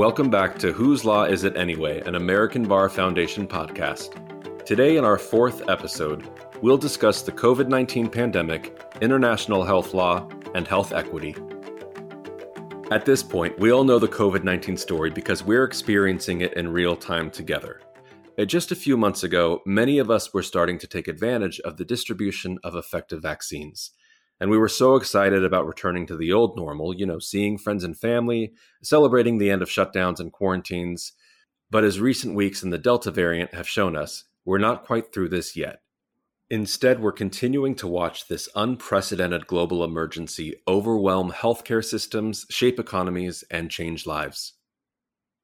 Welcome back to Whose Law Is It Anyway, an American Bar Foundation podcast. Today, in our fourth episode, we'll discuss the COVID 19 pandemic, international health law, and health equity. At this point, we all know the COVID 19 story because we're experiencing it in real time together. Uh, just a few months ago, many of us were starting to take advantage of the distribution of effective vaccines. And we were so excited about returning to the old normal, you know, seeing friends and family, celebrating the end of shutdowns and quarantines. But as recent weeks in the Delta variant have shown us, we're not quite through this yet. Instead, we're continuing to watch this unprecedented global emergency overwhelm healthcare systems, shape economies, and change lives.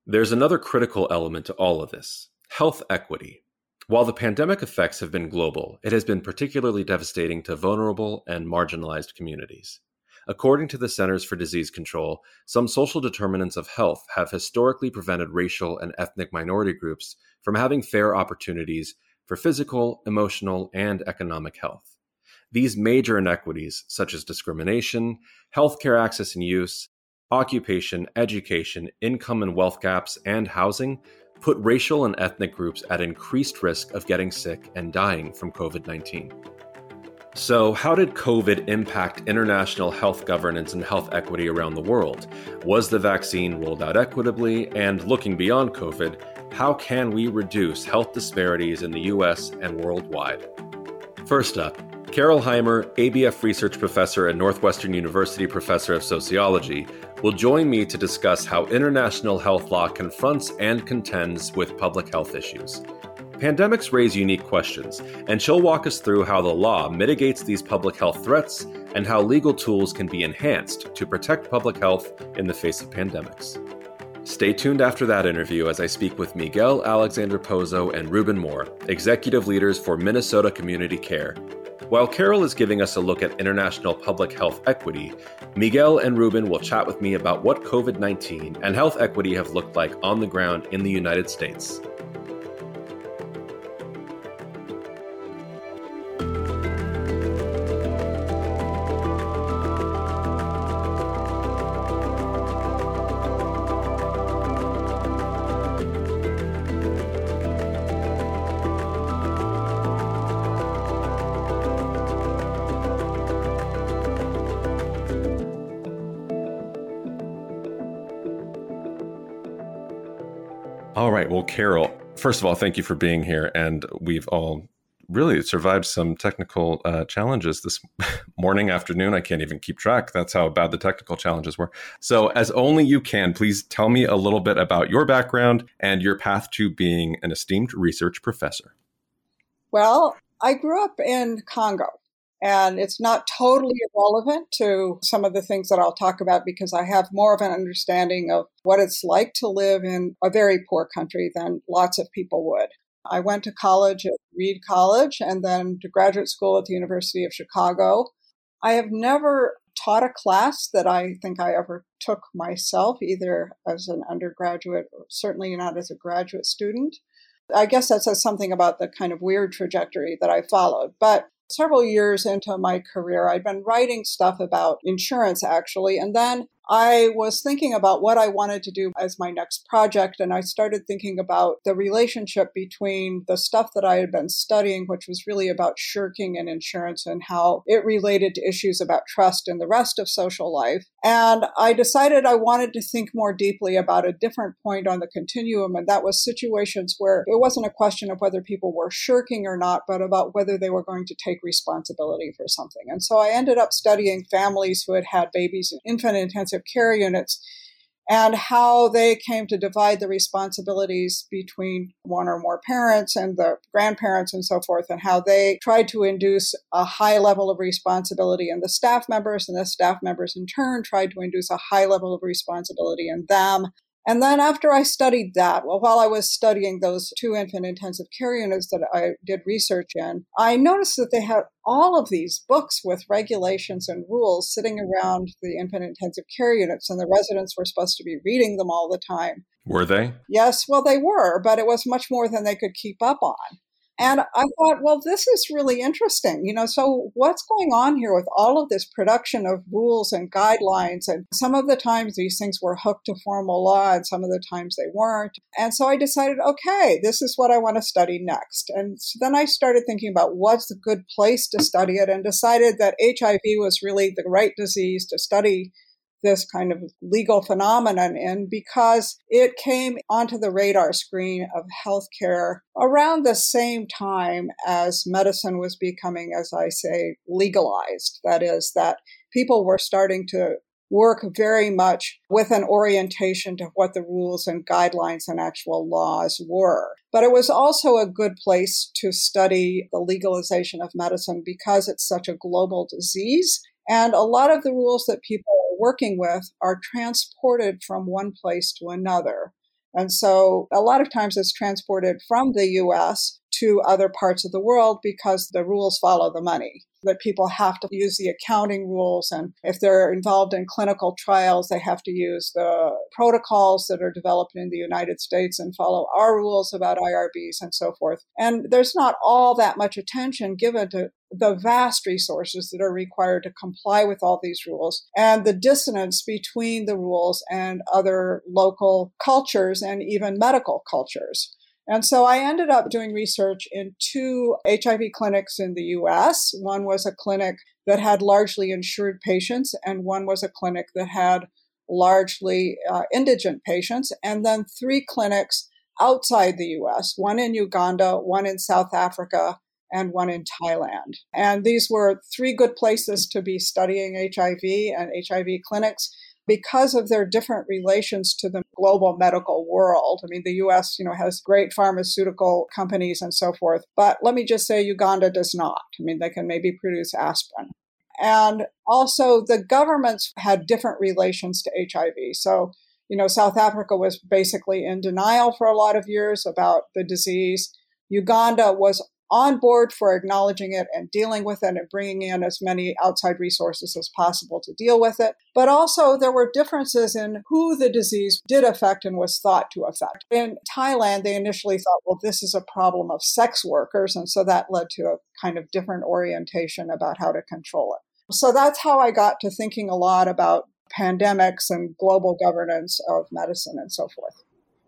There's another critical element to all of this health equity. While the pandemic effects have been global, it has been particularly devastating to vulnerable and marginalized communities. According to the Centers for Disease Control, some social determinants of health have historically prevented racial and ethnic minority groups from having fair opportunities for physical, emotional, and economic health. These major inequities, such as discrimination, healthcare access and use, occupation, education, income and wealth gaps, and housing, put racial and ethnic groups at increased risk of getting sick and dying from COVID 19. So, how did COVID impact international health governance and health equity around the world? Was the vaccine rolled out equitably? And looking beyond COVID, how can we reduce health disparities in the US and worldwide? First up, Carol Heimer, ABF Research Professor and Northwestern University Professor of Sociology, will join me to discuss how international health law confronts and contends with public health issues. Pandemics raise unique questions, and she'll walk us through how the law mitigates these public health threats and how legal tools can be enhanced to protect public health in the face of pandemics. Stay tuned after that interview as I speak with Miguel Alexander Pozo and Ruben Moore, executive leaders for Minnesota Community Care, while Carol is giving us a look at international public health equity, Miguel and Ruben will chat with me about what COVID 19 and health equity have looked like on the ground in the United States. Carol, first of all, thank you for being here. And we've all really survived some technical uh, challenges this morning, afternoon. I can't even keep track. That's how bad the technical challenges were. So, as only you can, please tell me a little bit about your background and your path to being an esteemed research professor. Well, I grew up in Congo. And it's not totally irrelevant to some of the things that I'll talk about because I have more of an understanding of what it's like to live in a very poor country than lots of people would. I went to college at Reed College and then to graduate school at the University of Chicago. I have never taught a class that I think I ever took myself, either as an undergraduate or certainly not as a graduate student. I guess that says something about the kind of weird trajectory that I followed. But several years into my career, I'd been writing stuff about insurance actually. And then I was thinking about what I wanted to do as my next project, and I started thinking about the relationship between the stuff that I had been studying, which was really about shirking and insurance and how it related to issues about trust in the rest of social life. And I decided I wanted to think more deeply about a different point on the continuum, and that was situations where it wasn't a question of whether people were shirking or not, but about whether they were going to take responsibility for something. And so I ended up studying families who had had babies in infant intensive intensive care units and how they came to divide the responsibilities between one or more parents and the grandparents and so forth, and how they tried to induce a high level of responsibility in the staff members, and the staff members in turn tried to induce a high level of responsibility in them. And then after I studied that, well, while I was studying those two infant intensive care units that I did research in, I noticed that they had all of these books with regulations and rules sitting around the infant intensive care units, and the residents were supposed to be reading them all the time. Were they? Yes, well, they were, but it was much more than they could keep up on. And I thought, well, this is really interesting. You know, so what's going on here with all of this production of rules and guidelines? And some of the times these things were hooked to formal law, and some of the times they weren't. And so I decided, okay, this is what I want to study next. And so then I started thinking about what's a good place to study it and decided that HIV was really the right disease to study this kind of legal phenomenon in because it came onto the radar screen of healthcare around the same time as medicine was becoming, as I say, legalized. That is, that people were starting to work very much with an orientation to what the rules and guidelines and actual laws were. But it was also a good place to study the legalization of medicine because it's such a global disease. And a lot of the rules that people working with are transported from one place to another. And so a lot of times it's transported from the US to other parts of the world because the rules follow the money. That people have to use the accounting rules, and if they're involved in clinical trials, they have to use the protocols that are developed in the United States and follow our rules about IRBs and so forth. And there's not all that much attention given to the vast resources that are required to comply with all these rules and the dissonance between the rules and other local cultures and even medical cultures. And so I ended up doing research in two HIV clinics in the US. One was a clinic that had largely insured patients, and one was a clinic that had largely uh, indigent patients, and then three clinics outside the US one in Uganda, one in South Africa, and one in Thailand. And these were three good places to be studying HIV and HIV clinics because of their different relations to the global medical world. I mean, the US, you know, has great pharmaceutical companies and so forth, but let me just say Uganda does not. I mean, they can maybe produce aspirin. And also the governments had different relations to HIV. So, you know, South Africa was basically in denial for a lot of years about the disease. Uganda was on board for acknowledging it and dealing with it and bringing in as many outside resources as possible to deal with it. But also, there were differences in who the disease did affect and was thought to affect. In Thailand, they initially thought, well, this is a problem of sex workers. And so that led to a kind of different orientation about how to control it. So that's how I got to thinking a lot about pandemics and global governance of medicine and so forth.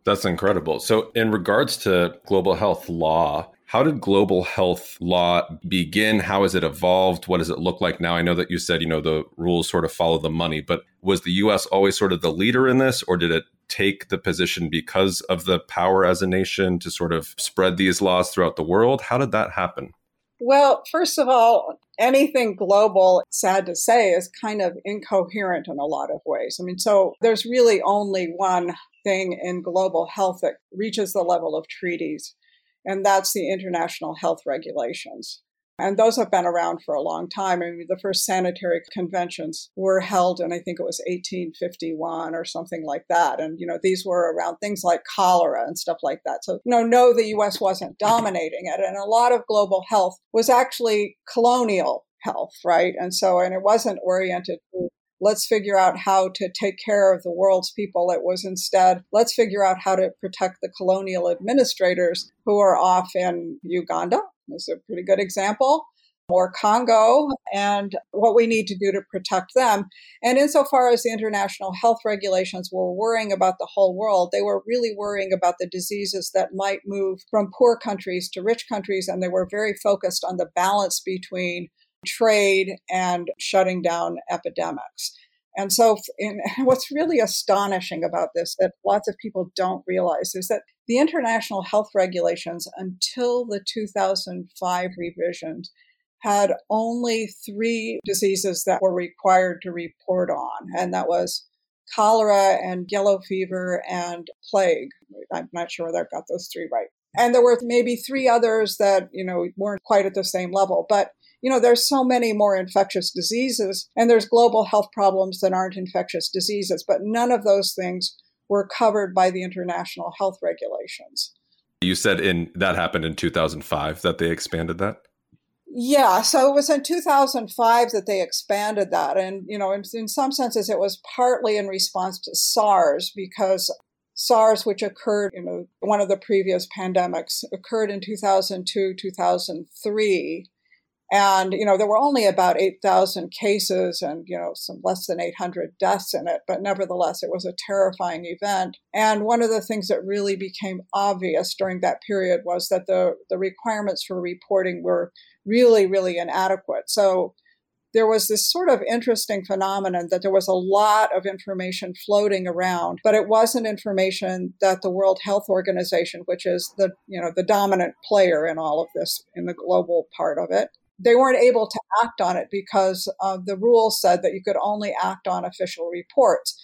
That's incredible. So, in regards to global health law, how did global health law begin? How has it evolved? What does it look like now? I know that you said, you know, the rules sort of follow the money, but was the US always sort of the leader in this, or did it take the position because of the power as a nation to sort of spread these laws throughout the world? How did that happen? Well, first of all, anything global, sad to say, is kind of incoherent in a lot of ways. I mean, so there's really only one thing in global health that reaches the level of treaties and that's the international health regulations. And those have been around for a long time. I mean, the first sanitary conventions were held in, I think it was 1851 or something like that. And, you know, these were around things like cholera and stuff like that. So, you know, no, the US wasn't dominating it. And a lot of global health was actually colonial health, right? And so, and it wasn't oriented to let's figure out how to take care of the world's people. It was instead, let's figure out how to protect the colonial administrators who are off in Uganda. Is a pretty good example. Or Congo, and what we need to do to protect them. And insofar as the international health regulations were worrying about the whole world, they were really worrying about the diseases that might move from poor countries to rich countries, and they were very focused on the balance between trade and shutting down epidemics. And so, in, what's really astonishing about this that lots of people don't realize is that the international health regulations until the 2005 revisions had only three diseases that were required to report on, and that was cholera and yellow fever and plague. I'm not sure whether I got those three right. And there were maybe three others that, you know, weren't quite at the same level. But you know, there's so many more infectious diseases and there's global health problems that aren't infectious diseases, but none of those things were covered by the international health regulations. You said in that happened in 2005 that they expanded that? Yeah, so it was in 2005 that they expanded that. And, you know, in, in some senses, it was partly in response to SARS because SARS, which occurred, you know, one of the previous pandemics, occurred in 2002, 2003. And, you know, there were only about 8,000 cases and, you know, some less than 800 deaths in it. But nevertheless, it was a terrifying event. And one of the things that really became obvious during that period was that the, the requirements for reporting were really, really inadequate. So there was this sort of interesting phenomenon that there was a lot of information floating around, but it wasn't information that the World Health Organization, which is the, you know, the dominant player in all of this, in the global part of it, they weren't able to act on it because uh, the rules said that you could only act on official reports.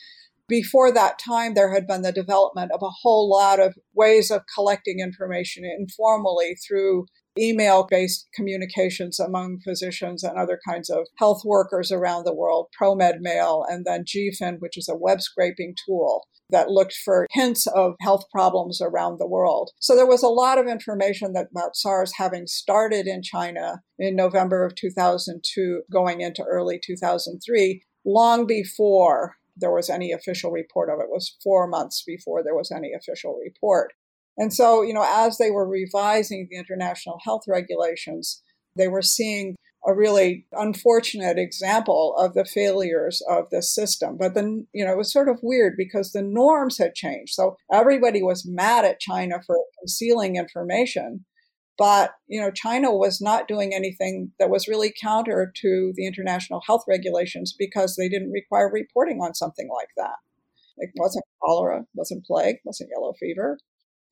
Before that time, there had been the development of a whole lot of ways of collecting information informally through email based communications among physicians and other kinds of health workers around the world, ProMed Mail, and then GPHIN, which is a web scraping tool that looked for hints of health problems around the world. So there was a lot of information that about SARS having started in China in November of 2002, going into early 2003, long before there was any official report of it. it was four months before there was any official report. And so, you know, as they were revising the international health regulations, they were seeing a really unfortunate example of the failures of the system. But then, you know, it was sort of weird because the norms had changed. So everybody was mad at China for concealing information. But, you know, China was not doing anything that was really counter to the international health regulations because they didn't require reporting on something like that. It wasn't cholera, wasn't plague, wasn't yellow fever.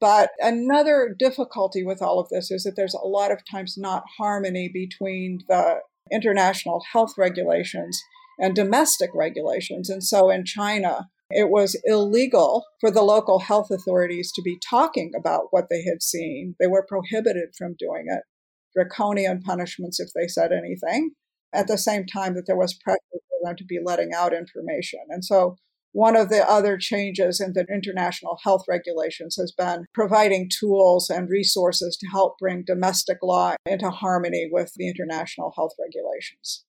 But another difficulty with all of this is that there's a lot of times not harmony between the international health regulations and domestic regulations. And so in China, it was illegal for the local health authorities to be talking about what they had seen. They were prohibited from doing it, draconian punishments if they said anything, at the same time that there was pressure for them to be letting out information. And so one of the other changes in the international health regulations has been providing tools and resources to help bring domestic law into harmony with the international health regulations.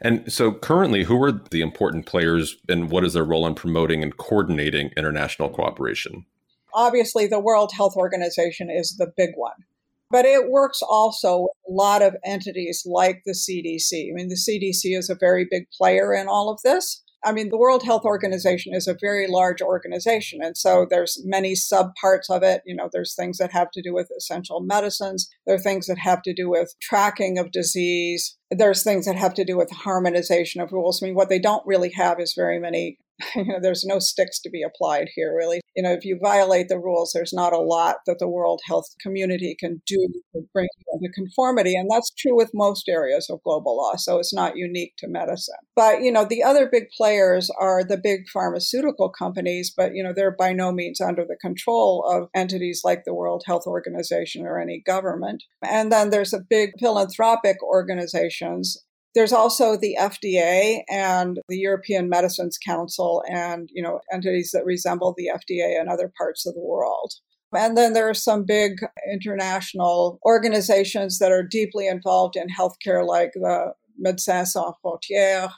And so, currently, who are the important players and what is their role in promoting and coordinating international cooperation? Obviously, the World Health Organization is the big one, but it works also with a lot of entities like the CDC. I mean, the CDC is a very big player in all of this. I mean, the World Health Organization is a very large organization. And so there's many subparts of it. You know, there's things that have to do with essential medicines. There are things that have to do with tracking of disease. There's things that have to do with harmonization of rules. I mean, what they don't really have is very many you know, there's no sticks to be applied here, really. You know, if you violate the rules, there's not a lot that the World Health Community can do to bring you into conformity. And that's true with most areas of global law. So it's not unique to medicine. But, you know, the other big players are the big pharmaceutical companies, but, you know, they're by no means under the control of entities like the World Health Organization or any government. And then there's a big philanthropic organizations there's also the FDA and the European Medicines Council and, you know, entities that resemble the FDA in other parts of the world. And then there are some big international organizations that are deeply involved in healthcare, like the Médecins Sans Frontières,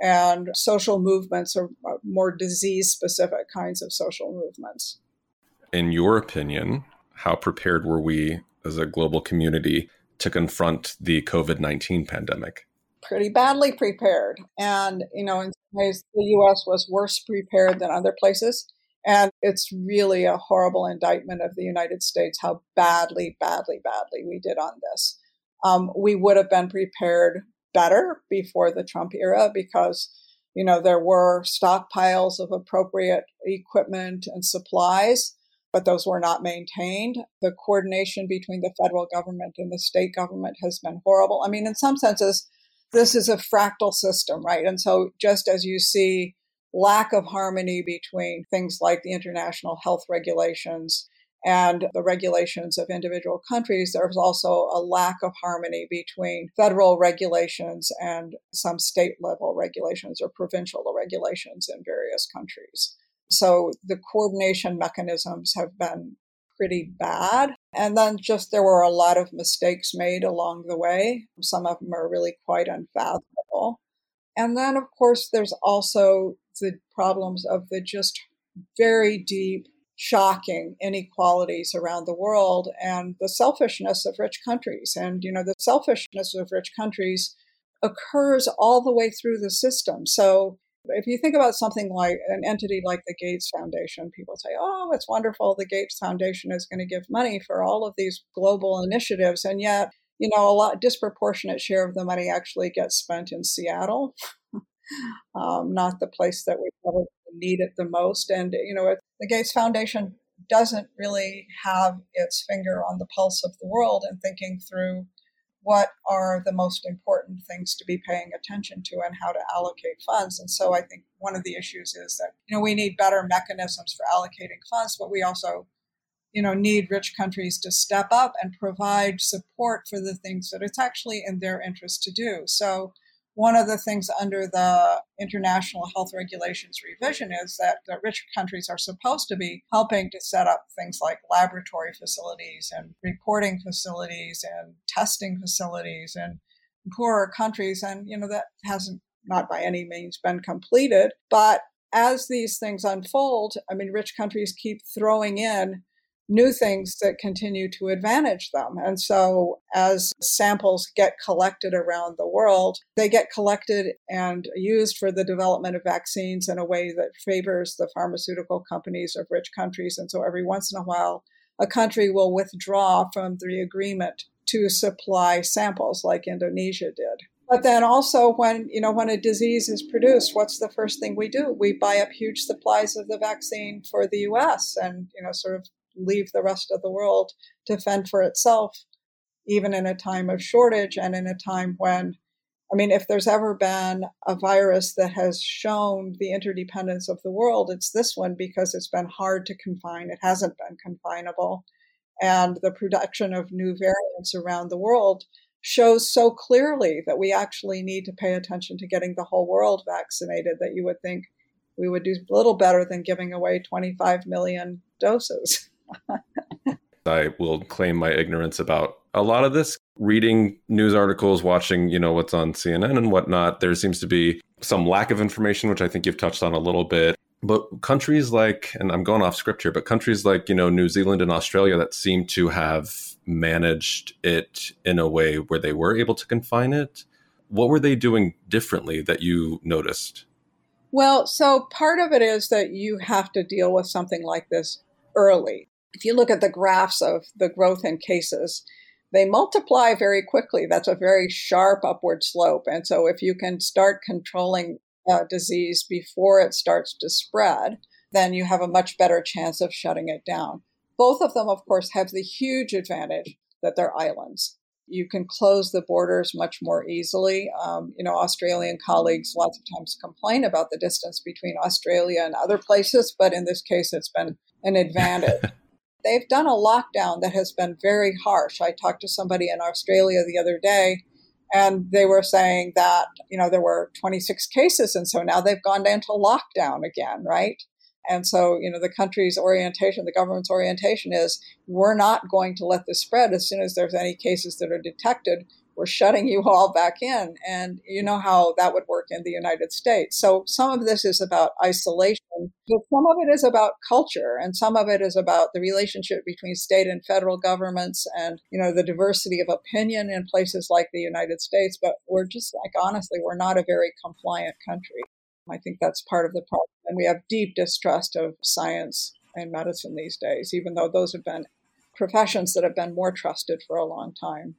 and social movements or uh, more disease specific kinds of social movements. In your opinion, how prepared were we as a global community to confront the COVID 19 pandemic? Pretty badly prepared. And, you know, in some ways, the US was worse prepared than other places. And it's really a horrible indictment of the United States how badly, badly, badly we did on this. Um, we would have been prepared better before the Trump era because, you know, there were stockpiles of appropriate equipment and supplies, but those were not maintained. The coordination between the federal government and the state government has been horrible. I mean, in some senses, this is a fractal system, right? And so just as you see lack of harmony between things like the international health regulations and the regulations of individual countries, there's also a lack of harmony between federal regulations and some state level regulations or provincial regulations in various countries. So the coordination mechanisms have been pretty bad. And then just there were a lot of mistakes made along the way. Some of them are really quite unfathomable. And then, of course, there's also the problems of the just very deep shocking inequalities around the world and the selfishness of rich countries. And, you know, the selfishness of rich countries occurs all the way through the system. So if you think about something like an entity like the Gates Foundation, people say, oh, it's wonderful. The Gates Foundation is going to give money for all of these global initiatives. And yet, you know, a lot disproportionate share of the money actually gets spent in Seattle, um, not the place that we probably need it the most. And, you know, the Gates Foundation doesn't really have its finger on the pulse of the world and thinking through what are the most important things to be paying attention to and how to allocate funds. And so I think one of the issues is that, you know, we need better mechanisms for allocating funds, but we also, you know, need rich countries to step up and provide support for the things that it's actually in their interest to do. So one of the things under the international health regulations revision is that the rich countries are supposed to be helping to set up things like laboratory facilities and reporting facilities and testing facilities in poorer countries. And you know that hasn't not by any means been completed. But as these things unfold i mean rich countries keep throwing in new things that continue to advantage them. And so, as samples get collected around the world, they get collected and used for the development of vaccines in a way that favors the pharmaceutical companies of rich countries. And so, every once in a while, a country will withdraw from the agreement to supply samples like Indonesia did. But then also when, you know, when a disease is produced, what's the first thing we do? We buy up huge supplies of the vaccine for the US and, you know, sort of leave the rest of the world to fend for itself, even in a time of shortage and in a time when, I mean, if there's ever been a virus that has shown the interdependence of the world, it's this one because it's been hard to confine. It hasn't been confinable. And the production of new variants around the world shows so clearly that we actually need to pay attention to getting the whole world vaccinated that you would think we would do little better than giving away 25 million doses. I will claim my ignorance about a lot of this. Reading news articles, watching, you know, what's on CNN and whatnot, there seems to be some lack of information, which I think you've touched on a little bit. But countries like, and I'm going off script here, but countries like, you know, New Zealand and Australia that seem to have managed it in a way where they were able to confine it. What were they doing differently that you noticed? Well, so part of it is that you have to deal with something like this early if you look at the graphs of the growth in cases, they multiply very quickly. That's a very sharp upward slope. And so, if you can start controlling a disease before it starts to spread, then you have a much better chance of shutting it down. Both of them, of course, have the huge advantage that they're islands. You can close the borders much more easily. Um, you know, Australian colleagues lots of times complain about the distance between Australia and other places, but in this case, it's been an advantage. They've done a lockdown that has been very harsh. I talked to somebody in Australia the other day and they were saying that, you know, there were 26 cases and so now they've gone into lockdown again, right? And so, you know, the country's orientation, the government's orientation is we're not going to let this spread as soon as there's any cases that are detected we're shutting you all back in. And you know how that would work in the United States. So some of this is about isolation, but some of it is about culture, and some of it is about the relationship between state and federal governments and, you know, the diversity of opinion in places like the United States. But we're just like, honestly, we're not a very compliant country. I think that's part of the problem. And we have deep distrust of science and medicine these days, even though those have been professions that have been more trusted for a long time.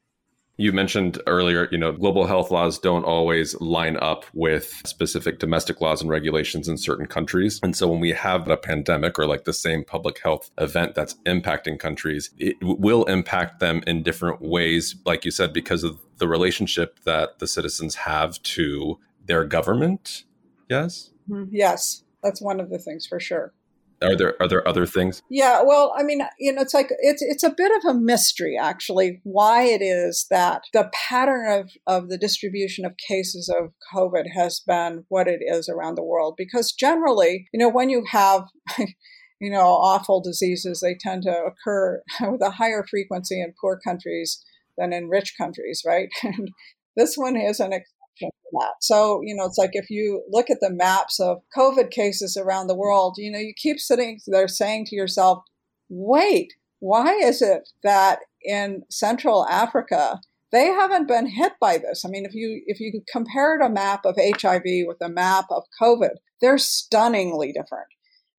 You mentioned earlier, you know, global health laws don't always line up with specific domestic laws and regulations in certain countries. And so when we have a pandemic or like the same public health event that's impacting countries, it will impact them in different ways, like you said, because of the relationship that the citizens have to their government. Yes? Mm-hmm. Yes. That's one of the things for sure. Are there are there other things? Yeah, well, I mean, you know, it's like it's it's a bit of a mystery actually why it is that the pattern of of the distribution of cases of COVID has been what it is around the world because generally, you know, when you have you know awful diseases, they tend to occur with a higher frequency in poor countries than in rich countries, right? And this one is an that. So, you know, it's like if you look at the maps of COVID cases around the world, you know, you keep sitting there saying to yourself, wait, why is it that in Central Africa, they haven't been hit by this. I mean, if you if you compared a map of HIV with a map of COVID, they're stunningly different.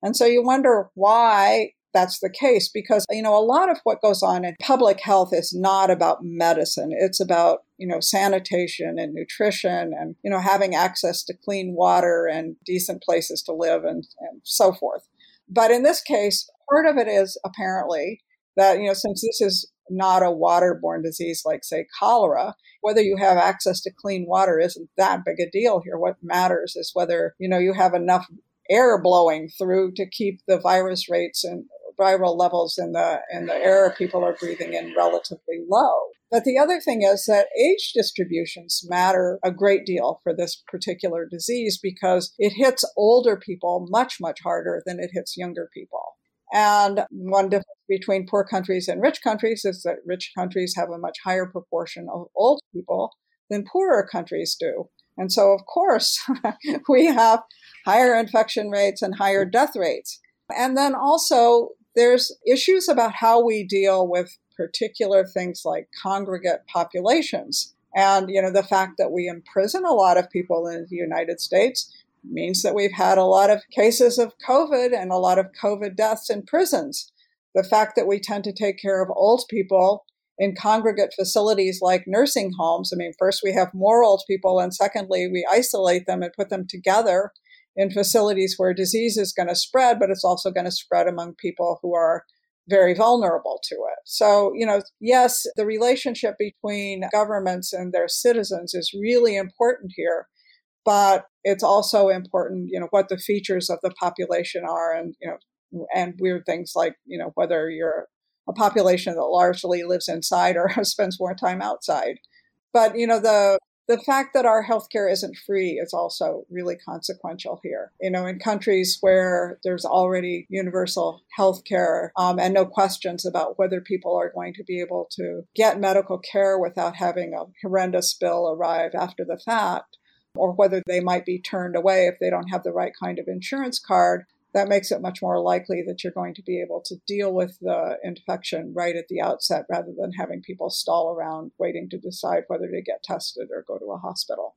And so you wonder why that's the case because you know a lot of what goes on in public health is not about medicine. It's about you know sanitation and nutrition and you know having access to clean water and decent places to live and, and so forth. But in this case part of it is apparently that you know since this is not a waterborne disease like say cholera whether you have access to clean water isn't that big a deal here. What matters is whether you know you have enough air blowing through to keep the virus rates and viral levels in the in the air people are breathing in relatively low. But the other thing is that age distributions matter a great deal for this particular disease because it hits older people much, much harder than it hits younger people. And one difference between poor countries and rich countries is that rich countries have a much higher proportion of old people than poorer countries do. And so, of course, we have higher infection rates and higher death rates. And then also, there's issues about how we deal with particular things like congregate populations. And, you know, the fact that we imprison a lot of people in the United States means that we've had a lot of cases of COVID and a lot of COVID deaths in prisons. The fact that we tend to take care of old people in congregate facilities like nursing homes. I mean, first we have more old people, and secondly, we isolate them and put them together in facilities where disease is going to spread, but it's also going to spread among people who are very vulnerable to it. So, you know, yes, the relationship between governments and their citizens is really important here, but it's also important, you know, what the features of the population are and, you know, and weird things like, you know, whether you're a population that largely lives inside or spends more time outside. But, you know, the the fact that our healthcare isn't free is also really consequential here. You know, in countries where there's already universal healthcare um, and no questions about whether people are going to be able to get medical care without having a horrendous bill arrive after the fact, or whether they might be turned away if they don't have the right kind of insurance card, that makes it much more likely that you're going to be able to deal with the infection right at the outset rather than having people stall around waiting to decide whether to get tested or go to a hospital.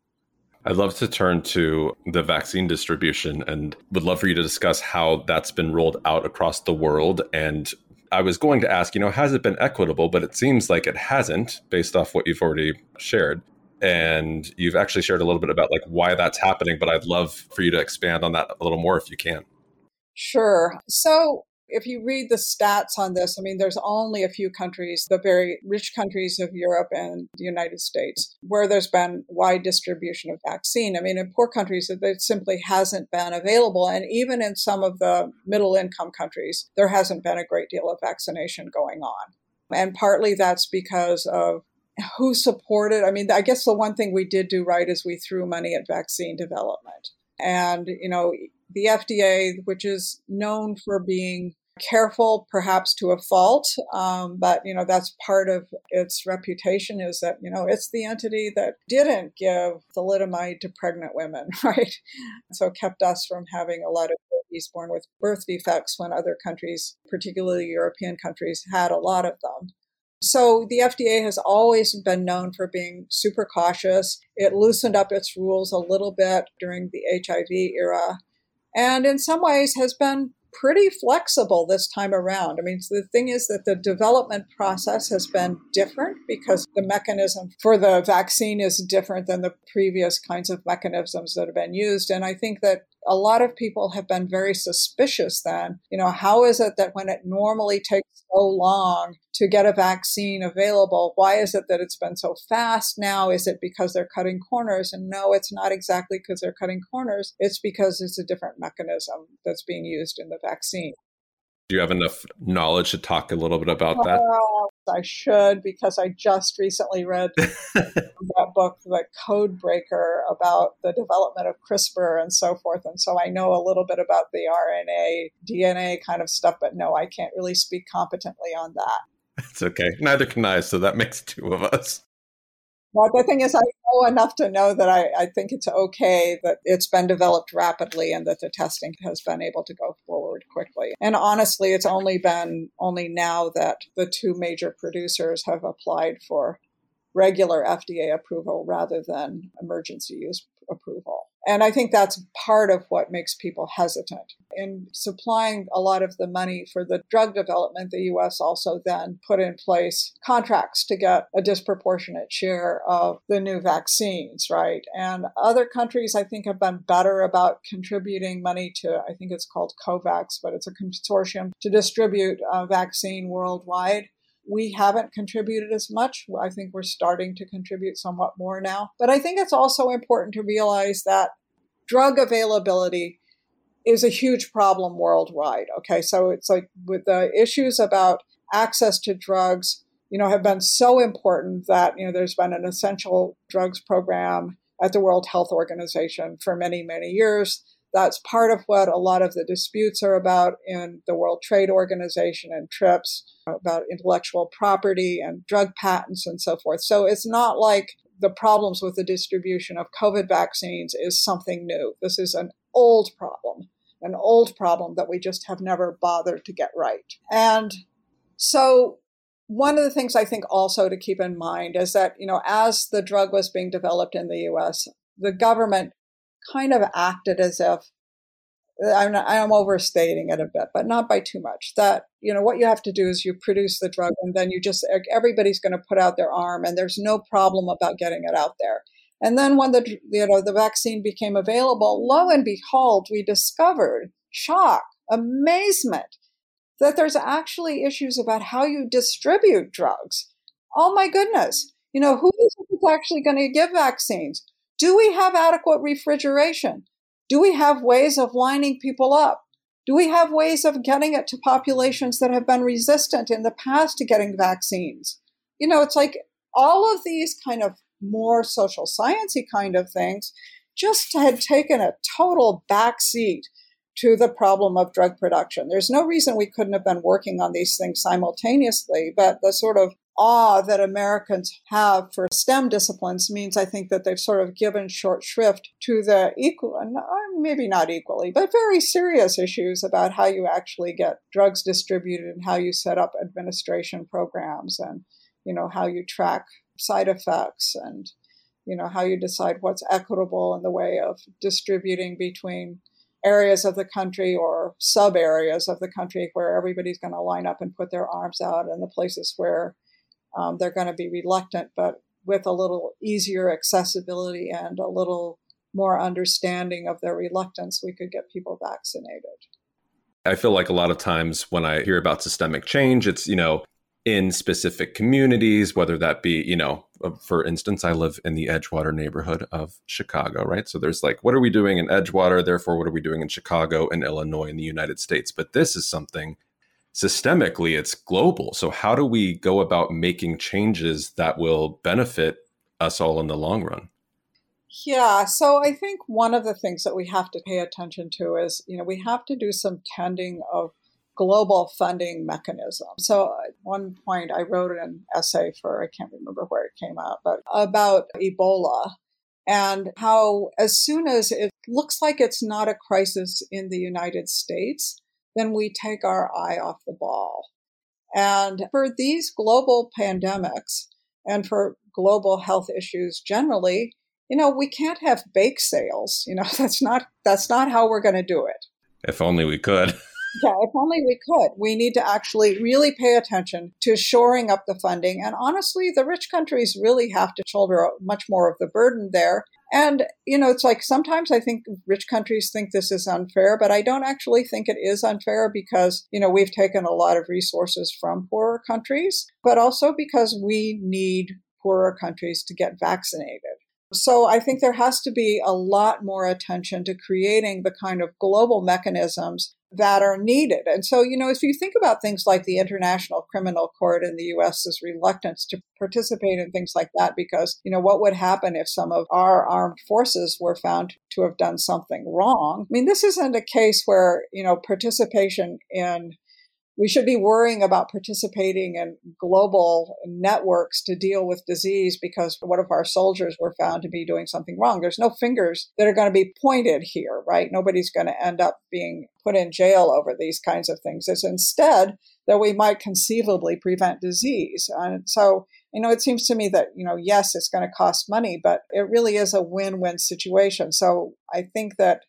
I'd love to turn to the vaccine distribution and would love for you to discuss how that's been rolled out across the world. And I was going to ask, you know, has it been equitable? But it seems like it hasn't based off what you've already shared. And you've actually shared a little bit about like why that's happening, but I'd love for you to expand on that a little more if you can. Sure. So if you read the stats on this, I mean, there's only a few countries, the very rich countries of Europe and the United States, where there's been wide distribution of vaccine. I mean, in poor countries, it simply hasn't been available. And even in some of the middle income countries, there hasn't been a great deal of vaccination going on. And partly that's because of who supported. I mean, I guess the one thing we did do right is we threw money at vaccine development. And, you know, the FDA, which is known for being careful perhaps to a fault um, but you know that's part of its reputation is that you know it's the entity that didn't give thalidomide to pregnant women right? So kept us from having a lot of babies born with birth defects when other countries particularly european countries had a lot of them so the FDA has always been known for being super cautious. It loosened up its rules a little bit during the HIV era and in some ways has been pretty flexible this time around. I mean, the thing is that the development process has been different because the mechanism for the vaccine is different than the previous kinds of mechanisms that have been used. And I think that a lot of people have been very suspicious then. You know, how is it that when it normally takes so long to get a vaccine available, why is it that it's been so fast now? Is it because they're cutting corners? And no, it's not exactly because they're cutting corners. It's because it's a different mechanism that's being used in the vaccine. Do you have enough knowledge to talk a little bit about that? Uh, I should because I just recently read that book, The Code Breaker, about the development of CRISPR and so forth. And so I know a little bit about the RNA, DNA kind of stuff, but no, I can't really speak competently on that. It's okay. Neither can I. So that makes two of us. But the thing is, I know enough to know that I, I think it's okay that it's been developed rapidly and that the testing has been able to go forward quickly. And honestly, it's only been only now that the two major producers have applied for regular FDA approval rather than emergency use approval. And I think that's part of what makes people hesitant. In supplying a lot of the money for the drug development, the US also then put in place contracts to get a disproportionate share of the new vaccines, right? And other countries, I think, have been better about contributing money to, I think it's called COVAX, but it's a consortium to distribute a vaccine worldwide we haven't contributed as much. I think we're starting to contribute somewhat more now. But I think it's also important to realize that drug availability is a huge problem worldwide. Okay, so it's like with the issues about access to drugs, you know, have been so important that, you know, there's been an essential drugs program at the World Health Organization for many, many years that's part of what a lot of the disputes are about in the World Trade Organization and TRIPS about intellectual property and drug patents and so forth. So it's not like the problems with the distribution of COVID vaccines is something new. This is an old problem, an old problem that we just have never bothered to get right. And so one of the things I think also to keep in mind is that, you know, as the drug was being developed in the US, the government kind of acted as if uh, I'm, I'm overstating it a bit, but not by too much. That you know what you have to do is you produce the drug, and then you just everybody's going to put out their arm, and there's no problem about getting it out there. And then when the you know the vaccine became available, lo and behold, we discovered shock, amazement that there's actually issues about how you distribute drugs. Oh my goodness! You know who is actually going to give vaccines? Do we have adequate refrigeration? Do we have ways of lining people up? Do we have ways of getting it to populations that have been resistant in the past to getting vaccines? You know, it's like all of these kind of more social sciencey kind of things just had taken a total backseat to the problem of drug production. There's no reason we couldn't have been working on these things simultaneously, but the sort of awe that Americans have for STEM disciplines means I think that they've sort of given short shrift to the equal, uh, maybe not equally, but very serious issues about how you actually get drugs distributed and how you set up administration programs and, you know, how you track side effects and, you know, how you decide what's equitable in the way of distributing between areas of the country or sub areas of the country where everybody's going to line up and put their arms out and the places where um, they're going to be reluctant, but with a little easier accessibility and a little more understanding of their reluctance, we could get people vaccinated. I feel like a lot of times when I hear about systemic change, it's, you know, in specific communities, whether that be, you know, uh, for instance, I live in the Edgewater neighborhood of Chicago, right? So there's like, what are we doing in Edgewater? Therefore, what are we doing in Chicago and Illinois in the United States? But this is something systemically it's global. So how do we go about making changes that will benefit us all in the long run? Yeah so i think one of the things that we have to pay attention to is you know we have to do some tending of global funding mechanism so at one point i wrote an essay for i can't remember where it came out but about ebola and how as soon as it looks like it's not a crisis in the united states then we take our eye off the ball. And for these global pandemics and for global health issues generally, you know, we can't have bake sales. You know, that's not that's not how we're going to do it. If only we could. yeah, if only we could. We need to actually really pay attention to shoring up the funding. And honestly, the rich countries really have to shoulder much more of the burden there. And, you know, it's like sometimes I think rich countries think this is unfair, but I don't actually think it is unfair because, you know, we've taken a lot of resources from poorer countries, but also because we need poorer countries to get vaccinated. So I think there has to be a lot more attention to creating the kind of global mechanisms that are needed. And so, you know, if you think about things like the International Criminal Court in the US's reluctance to participate in things like that, because, you know, what would happen if some of our armed forces were found to have done something wrong? I mean, this isn't a case where, you know, participation in we should be worrying about participating in global networks to deal with disease because what if our soldiers were found to be doing something wrong? There's no fingers that are going to be pointed here, right? Nobody's going to end up being put in jail over these kinds of things. It's instead that we might conceivably prevent disease. And so, you know, it seems to me that, you know, yes, it's going to cost money, but it really is a win win situation. So I think that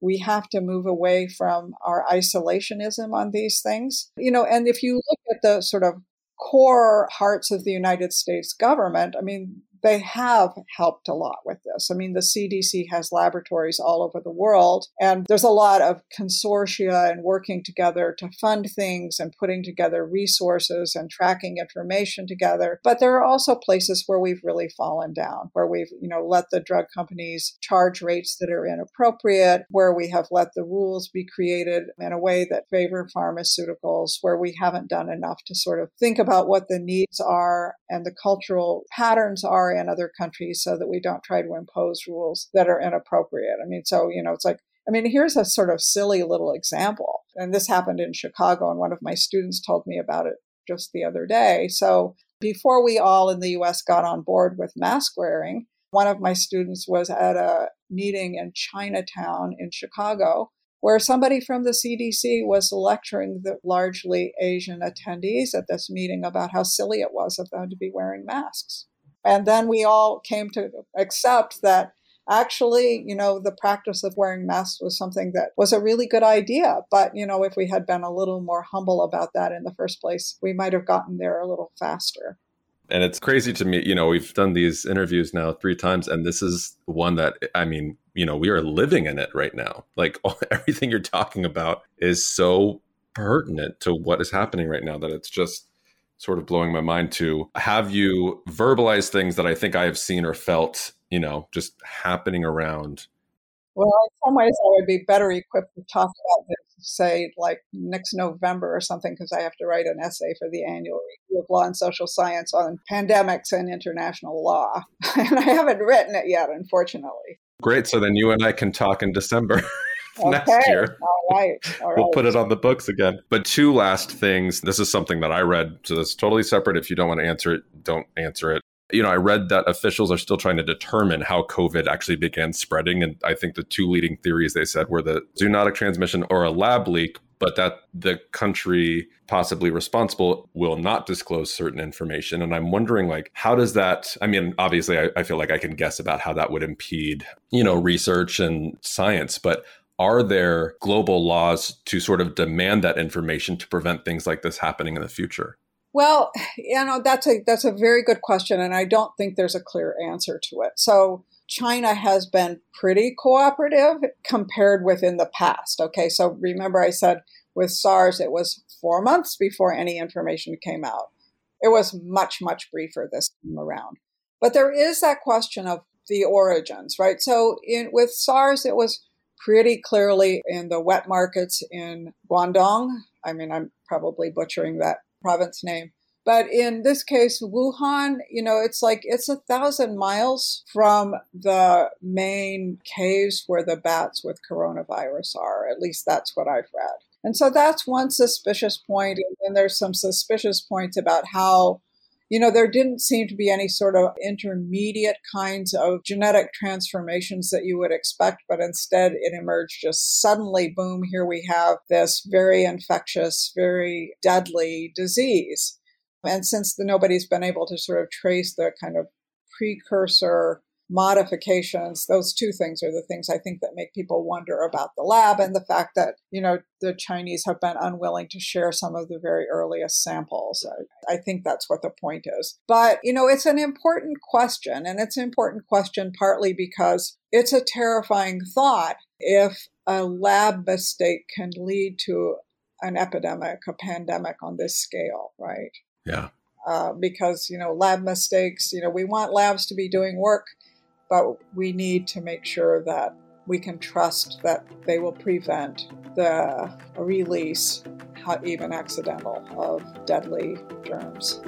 we have to move away from our isolationism on these things. You know, and if you look at the sort of core hearts of the United States government, I mean, they have helped a lot with this. I mean, the CDC has laboratories all over the world, and there's a lot of consortia and working together to fund things and putting together resources and tracking information together. But there are also places where we've really fallen down, where we've, you know, let the drug companies charge rates that are inappropriate, where we have let the rules be created in a way that favor pharmaceuticals, where we haven't done enough to sort of think about what the needs are and the cultural patterns are in other countries so that we don't try to impose rules that are inappropriate. I mean, so, you know, it's like, I mean, here's a sort of silly little example. And this happened in Chicago, and one of my students told me about it just the other day. So, before we all in the US got on board with mask wearing, one of my students was at a meeting in Chinatown in Chicago where somebody from the CDC was lecturing the largely Asian attendees at this meeting about how silly it was of them to be wearing masks. And then we all came to accept that actually, you know, the practice of wearing masks was something that was a really good idea. But, you know, if we had been a little more humble about that in the first place, we might have gotten there a little faster. And it's crazy to me, you know, we've done these interviews now three times, and this is one that, I mean, you know, we are living in it right now. Like everything you're talking about is so pertinent to what is happening right now that it's just sort of blowing my mind to have you verbalize things that I think I have seen or felt, you know, just happening around. Well, in some ways, I would be better equipped to talk about this, say, like next November or something, because I have to write an essay for the annual review of law and social science on pandemics and international law. and I haven't written it yet, unfortunately. Great. So then you and I can talk in December. okay. next year. All right. All right. we'll put it on the books again. But two last things. This is something that I read, so that's totally separate. If you don't want to answer it, don't answer it. You know, I read that officials are still trying to determine how COVID actually began spreading. And I think the two leading theories they said were the zoonotic transmission or a lab leak, but that the country possibly responsible will not disclose certain information. And I'm wondering, like, how does that? I mean, obviously, I, I, feel like I can guess about how that would impede, you know, research and science, but are there global laws to sort of demand that information to prevent things like this happening in the future? Well, you know, that's a that's a very good question and I don't think there's a clear answer to it. So China has been pretty cooperative compared with in the past. Okay, so remember I said with SARS it was 4 months before any information came out. It was much much briefer this time around. But there is that question of the origins, right? So in with SARS it was pretty clearly in the wet markets in Guangdong. I mean, I'm probably butchering that province name. But in this case, Wuhan, you know, it's like it's a thousand miles from the main caves where the bats with coronavirus are. At least that's what I've read. And so that's one suspicious point. And there's some suspicious points about how you know, there didn't seem to be any sort of intermediate kinds of genetic transformations that you would expect, but instead it emerged just suddenly, boom, here we have this very infectious, very deadly disease. And since the, nobody's been able to sort of trace the kind of precursor modifications those two things are the things i think that make people wonder about the lab and the fact that you know the chinese have been unwilling to share some of the very earliest samples. I, I, think that's what the point is. But you know it's an important question and it's an important question partly because it's a terrifying thought if a lab mistake can lead to an epidemic a pandemic on this scale right? Yeah. Uh, because you know lab mistakes you know we want labs to be doing work but we need to make sure that we can trust that they will prevent the release, even accidental, of deadly germs.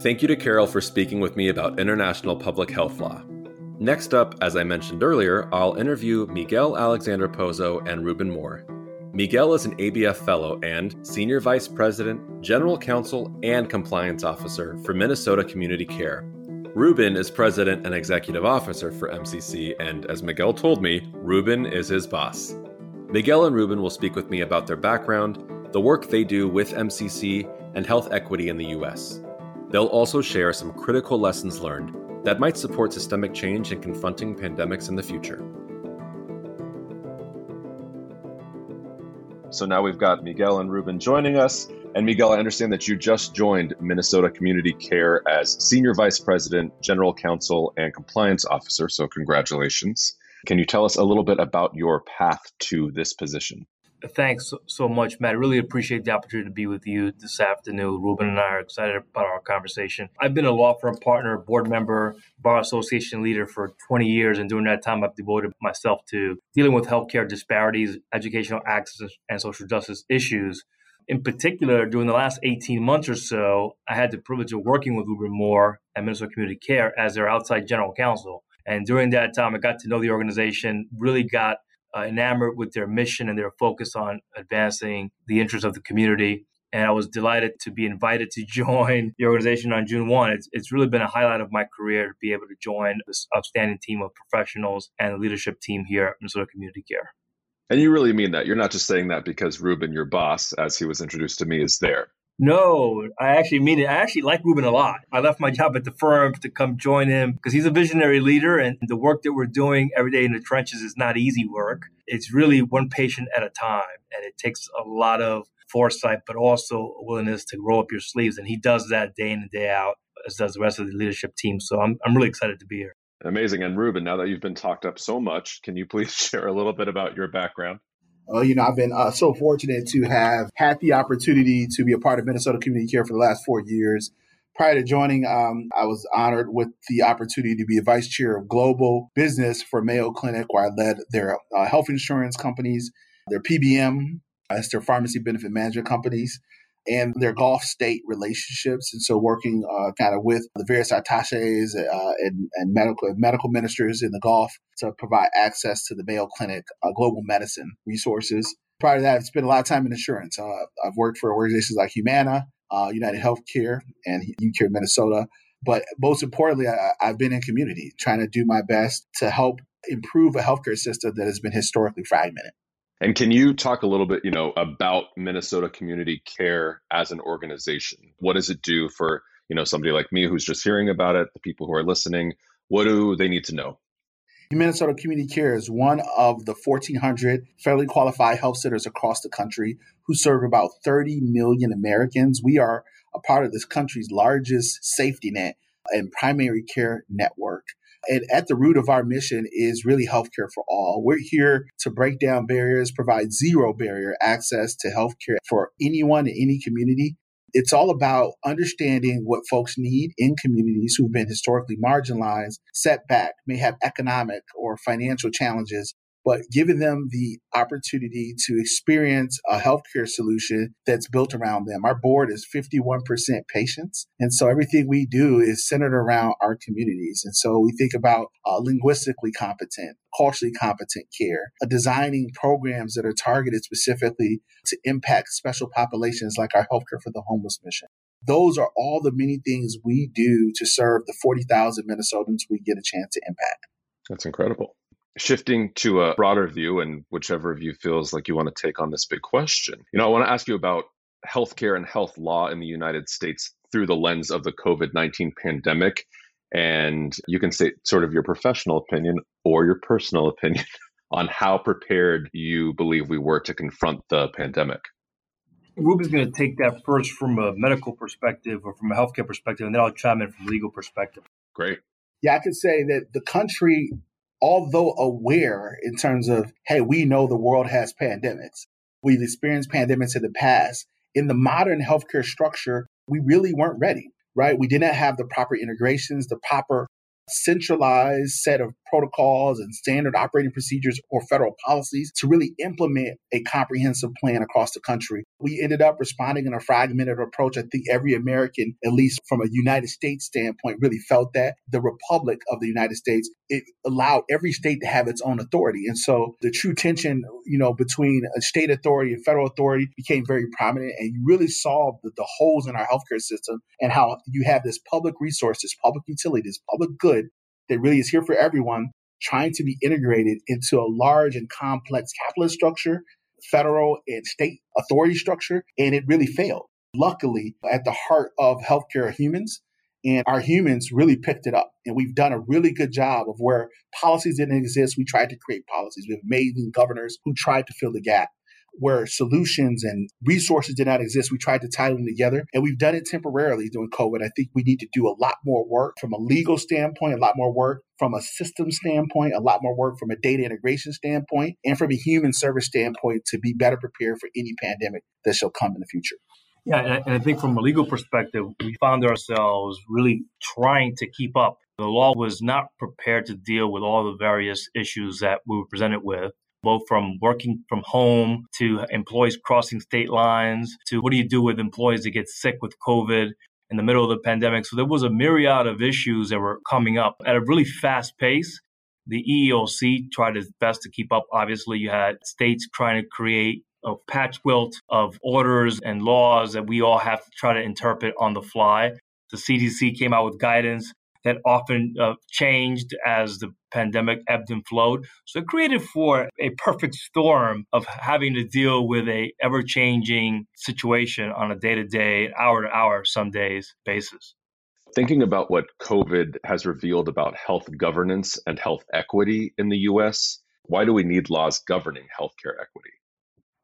Thank you to Carol for speaking with me about international public health law. Next up, as I mentioned earlier, I'll interview Miguel Alexander Pozo and Ruben Moore. Miguel is an ABF Fellow and Senior Vice President, General Counsel, and Compliance Officer for Minnesota Community Care. Ruben is President and Executive Officer for MCC, and as Miguel told me, Ruben is his boss. Miguel and Ruben will speak with me about their background, the work they do with MCC, and health equity in the U.S. They'll also share some critical lessons learned that might support systemic change in confronting pandemics in the future. So now we've got Miguel and Ruben joining us. And Miguel, I understand that you just joined Minnesota Community Care as Senior Vice President, General Counsel, and Compliance Officer. So, congratulations. Can you tell us a little bit about your path to this position? Thanks so much, Matt. I really appreciate the opportunity to be with you this afternoon. Ruben and I are excited about our conversation. I've been a law firm partner, board member, bar association leader for 20 years, and during that time, I've devoted myself to dealing with healthcare disparities, educational access, and social justice issues. In particular, during the last 18 months or so, I had the privilege of working with Ruben Moore at Minnesota Community Care as their outside general counsel. And during that time, I got to know the organization, really got uh, enamored with their mission and their focus on advancing the interests of the community. And I was delighted to be invited to join the organization on June 1. It's, it's really been a highlight of my career to be able to join this outstanding team of professionals and the leadership team here at Minnesota Community Care. And you really mean that. You're not just saying that because Ruben, your boss, as he was introduced to me, is there. No, I actually mean it. I actually like Ruben a lot. I left my job at the firm to come join him because he's a visionary leader, and the work that we're doing every day in the trenches is not easy work. It's really one patient at a time, and it takes a lot of foresight, but also a willingness to roll up your sleeves. And he does that day in and day out, as does the rest of the leadership team. So I'm, I'm really excited to be here. Amazing. And Ruben, now that you've been talked up so much, can you please share a little bit about your background? Uh, you know, I've been uh, so fortunate to have had the opportunity to be a part of Minnesota Community Care for the last four years. Prior to joining, um, I was honored with the opportunity to be a vice chair of global business for Mayo Clinic, where I led their uh, health insurance companies, their PBM, that's their pharmacy benefit management companies, and their Gulf state relationships. And so working uh, kind of with the various attaches uh, and, and, medical medical ministers in the Gulf to provide access to the Mayo Clinic uh, global medicine resources. Prior to that, I've spent a lot of time in insurance. Uh, I've worked for organizations like Humana, uh, United Healthcare, and UCare Minnesota. But most importantly, I, I've been in community trying to do my best to help improve a healthcare system that has been historically fragmented. And can you talk a little bit, you know, about Minnesota Community Care as an organization? What does it do for, you know, somebody like me who's just hearing about it, the people who are listening? What do they need to know? Minnesota Community Care is one of the 1,400 federally qualified health centers across the country who serve about 30 million Americans. We are a part of this country's largest safety net and primary care network. And at the root of our mission is really healthcare for all. We're here to break down barriers, provide zero barrier access to healthcare for anyone in any community. It's all about understanding what folks need in communities who've been historically marginalized, set back, may have economic or financial challenges, but giving them the opportunity to experience a healthcare solution that's built around them. Our board is 51% patients. And so everything we do is centered around our communities. And so we think about uh, linguistically competent, culturally competent care, uh, designing programs that are targeted specifically to impact special populations like our Healthcare for the Homeless mission. Those are all the many things we do to serve the 40,000 Minnesotans we get a chance to impact. That's incredible shifting to a broader view and whichever of you feels like you want to take on this big question you know i want to ask you about healthcare and health law in the united states through the lens of the covid-19 pandemic and you can say sort of your professional opinion or your personal opinion on how prepared you believe we were to confront the pandemic Ruben's going to take that first from a medical perspective or from a healthcare perspective, and then I'll chime in from a legal perspective. Great. Yeah, I could say that the country although aware in terms of, hey, we know the world has pandemics, we've experienced pandemics in the past. In the modern healthcare structure, we really weren't ready, right? We didn't have the proper integrations, the proper centralized set of protocols and standard operating procedures or federal policies to really implement a comprehensive plan across the country. We ended up responding in a fragmented approach. I think every American, at least from a United States standpoint, really felt that. The Republic of the United States, it allowed every state to have its own authority. And so the true tension, you know, between a state authority and federal authority became very prominent. And you really saw the, the holes in our healthcare system and how you have this public resource, this public utility, this public good that really is here for everyone, trying to be integrated into a large and complex capitalist structure, federal and state authority structure, and it really failed. Luckily, at the heart of healthcare are humans, and our humans really picked it up. And we've done a really good job of where policies didn't exist. We tried to create policies. We have amazing governors who tried to fill the gap where solutions and resources did not exist, we tried to tie them together. And we've done it temporarily during COVID. I think we need to do a lot more work from a legal standpoint, a lot more work from a system standpoint, a lot more work from a data integration standpoint, and from a human service standpoint to be better prepared for any pandemic that shall come in the future. Yeah, and I think from a legal perspective, we found ourselves really trying to keep up. The law was not prepared to deal with all the various issues that we were presented with both from working from home to employees crossing state lines to what do you do with employees that get sick with COVID in the middle of the pandemic. So there was a myriad of issues that were coming up at a really fast pace. The EEOC tried its best to keep up. Obviously, you had states trying to create a patchwork quilt of orders and laws that we all have to try to interpret on the fly. The CDC came out with guidance that often uh, changed as the pandemic ebbed and flowed. So it created for a perfect storm of having to deal with a ever changing situation on a day to day, hour to hour, some days basis. Thinking about what COVID has revealed about health governance and health equity in the US, why do we need laws governing healthcare equity?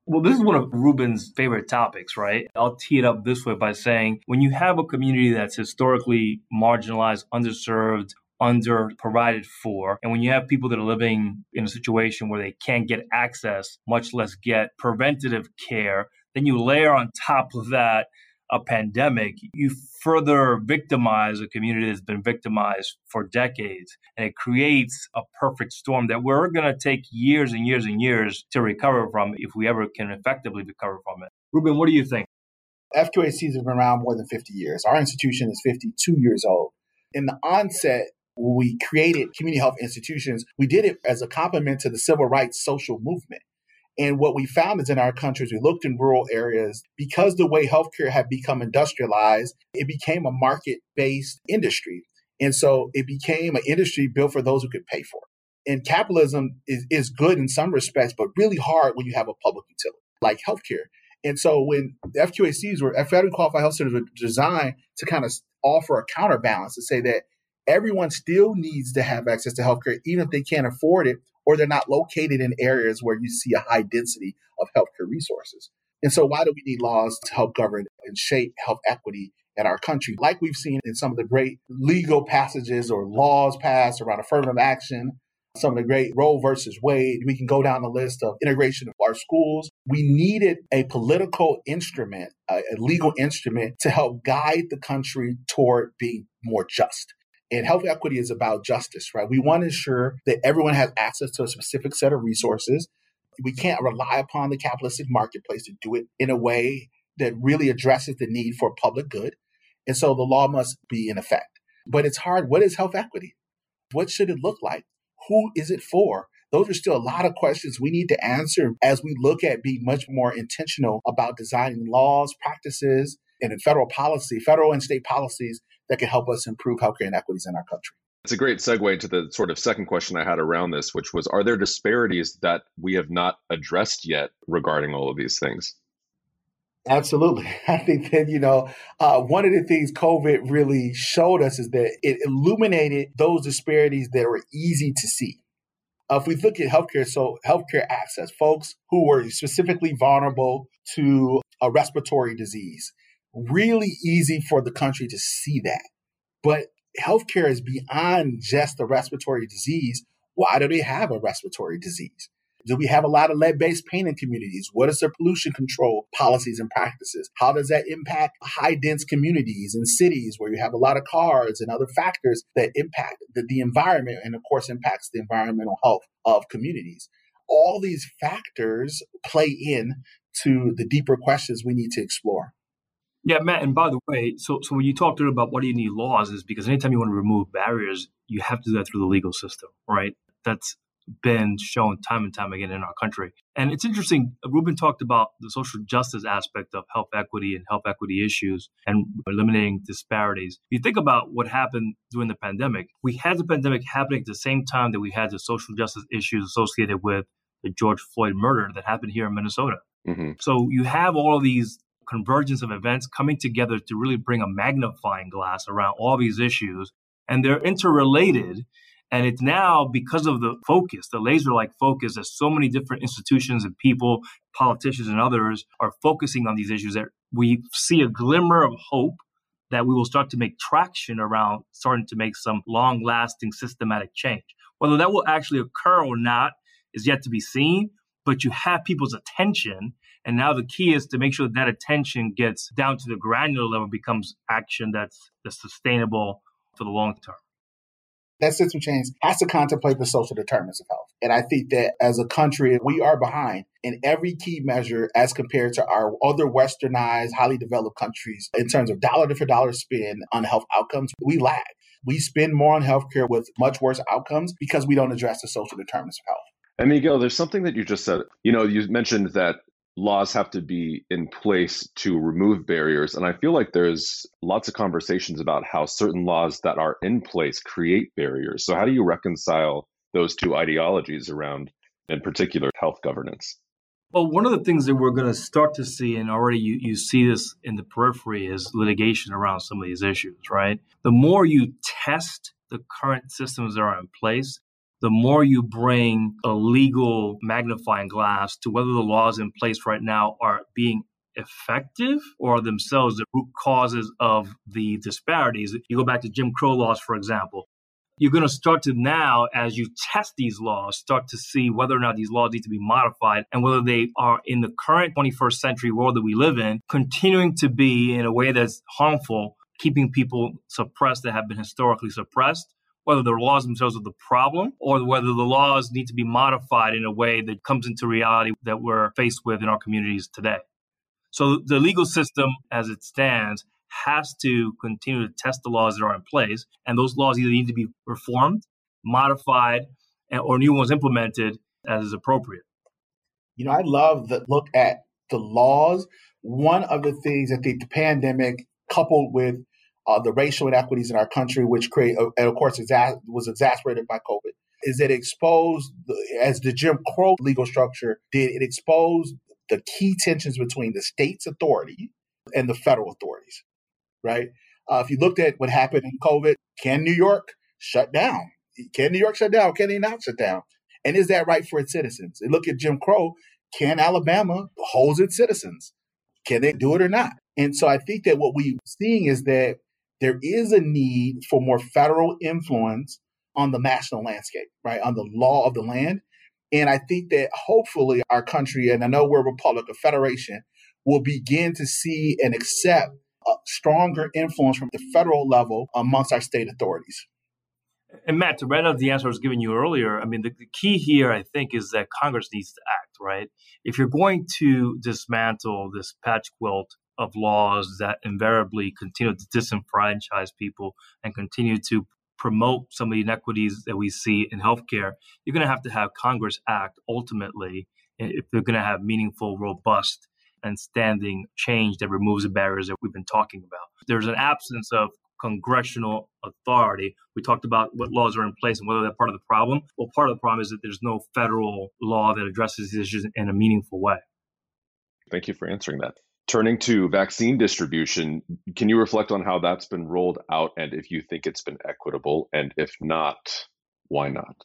Well, this is one of Ruben's favorite topics, right? I'll tee it up this way by saying when you have a community that's historically marginalized, underserved, under provided for. And when you have people that are living in a situation where they can't get access, much less get preventative care, then you layer on top of that a pandemic, you further victimize a community that's been victimized for decades. And it creates a perfect storm that we're going to take years and years and years to recover from if we ever can effectively recover from it. Ruben, what do you think? FQHCs have been around more than 50 years. Our institution is 52 years old. In the onset, we created community health institutions, we did it as a complement to the civil rights social movement. And what we found is in our countries, we looked in rural areas, because the way healthcare had become industrialized, it became a market based industry. And so it became an industry built for those who could pay for it. And capitalism is, is good in some respects, but really hard when you have a public utility like healthcare. And so when the FQHCs were, federally qualified health centers were designed to kind of offer a counterbalance to say that everyone still needs to have access to healthcare, even if they can't afford it or they're not located in areas where you see a high density of healthcare resources. And so, why do we need laws to help govern and shape health equity in our country? Like we've seen in some of the great legal passages or laws passed around affirmative action, some of the great Roe versus Wade. We can go down the list of integration of our schools. We needed a political instrument, a, legal instrument to help guide the country toward being more just. And health equity is about justice, right? We want to ensure that everyone has access to a specific set of resources. We can't rely upon the capitalistic marketplace to do it in a way that really addresses the need for public good. And so the law must be in effect. But it's hard. What is health equity? What should it look like? Who is it for? Those are still a lot of questions we need to answer as we look at being much more intentional about designing laws, practices, and in federal policy, federal and state policies that can help us improve healthcare inequities in our country. It's a great segue to the sort of second question I had around this, which was Are there disparities that we have not addressed yet regarding all of these things? Absolutely. I think that, you know, uh, one of the things COVID really showed us is that it illuminated those disparities that were easy to see. Uh, if we look at healthcare, so healthcare access, folks who were specifically vulnerable to a respiratory disease, really easy for the country to see that. But healthcare is beyond just a respiratory disease. Why do they have a respiratory disease? Do we have a lot of lead based paint in communities? What is their pollution control policies and practices? How does that impact high dense communities and cities where you have a lot of cars and other factors that impact the, the environment and, of course, impacts the environmental health of communities? All these factors play in to the deeper questions we need to explore. Yeah, Matt. And by the way, so so when you talked about what do you need laws, is because anytime you want to remove barriers, you have to do that through the legal system, right? That's been shown time and time again in our country. And it's interesting, Ruben talked about the social justice aspect of health equity and health equity issues and eliminating disparities. If you think about what happened during the pandemic, we had the pandemic happening at the same time that we had the social justice issues associated with the George Floyd murder that happened here in Minnesota. Mm-hmm. So you have all of these convergence of events coming together to really bring a magnifying glass around all these issues. And they're interrelated. And it's now because of the focus, the laser like focus, that so many different institutions and people, politicians and others are focusing on these issues that we see a glimmer of hope that we will start to make traction around starting to make some long lasting systematic change. Whether that will actually occur or not is yet to be seen, but you have people's attention and now the key is to make sure that, that attention gets down to the granular level, becomes action that's, that's sustainable for the long term. That system change has to contemplate the social determinants of health. And I think that as a country, we are behind in every key measure as compared to our other westernized, highly developed countries in terms of dollar for dollar spend on health outcomes. We lag. We spend more on healthcare with much worse outcomes because we don't address the social determinants of health. And Miguel, there's something that you just said. You know, you mentioned that laws have to be in place to remove barriers. And I feel like there's lots of conversations about how certain laws that are in place create barriers. So, how do you reconcile those two ideologies around, in particular, health governance? Well, one of the things that we're going to start to see, and already you, you see this in the periphery, is litigation around some of these issues, right? The more you test the current systems that are in place, the more you bring a legal magnifying glass to whether the laws in place right now are being effective or themselves the root causes of the disparities. You go back to Jim Crow laws, for example. You're going to start to now, as you test these laws, start to see whether or not these laws need to be modified and whether they are in the current 21st century world that we live in, continuing to be in a way that's harmful, keeping people suppressed that have been historically suppressed, whether the laws themselves are the problem or whether the laws need to be modified in a way that comes into reality that we're faced with in our communities today. So the legal system as it stands has to continue to test the laws that are in place, and those laws either need to be reformed, modified, or new ones implemented as is appropriate. You know, I love the look at the laws. One of the things that the pandemic, coupled with uh, the racial inequities in our country, which create, uh, and of course, was exacerbated by COVID, is that it exposed, as the Jim Crow legal structure did, it exposed the key tensions between the state's authority and the federal authorities, right? Uh, if you looked at what happened in COVID, can New York shut down? Can New York shut down? Can they not shut down? And is that right for its citizens? And look at Jim Crow. Can Alabama hold its citizens? Can they do it or not? And so I think that what we're seeing is that there is a need for more federal influence on the national landscape, right? On the law of the land. And I think that hopefully our country, and I know we're a republic, a federation, will begin to see and accept a stronger influence from the federal level amongst our state authorities. And Matt, to round out the answer I was giving you earlier, I mean, the, the, key here, I think, is that Congress needs to act, right? If you're going to dismantle this patch quilt of laws that invariably continue to disenfranchise people and continue to promote some of the inequities that we see in healthcare, you're going to have to have Congress act ultimately if they're going to have meaningful, robust, and standing change that removes the barriers that we've been talking about. There's an absence of congressional authority. We talked about what laws are in place and whether they're part of the problem. Well, part of the problem is that there's no federal law that addresses these issues in a meaningful way. Thank you for answering that. Turning to vaccine distribution, can you reflect on how that's been rolled out and if you think it's been equitable? And if not, why not?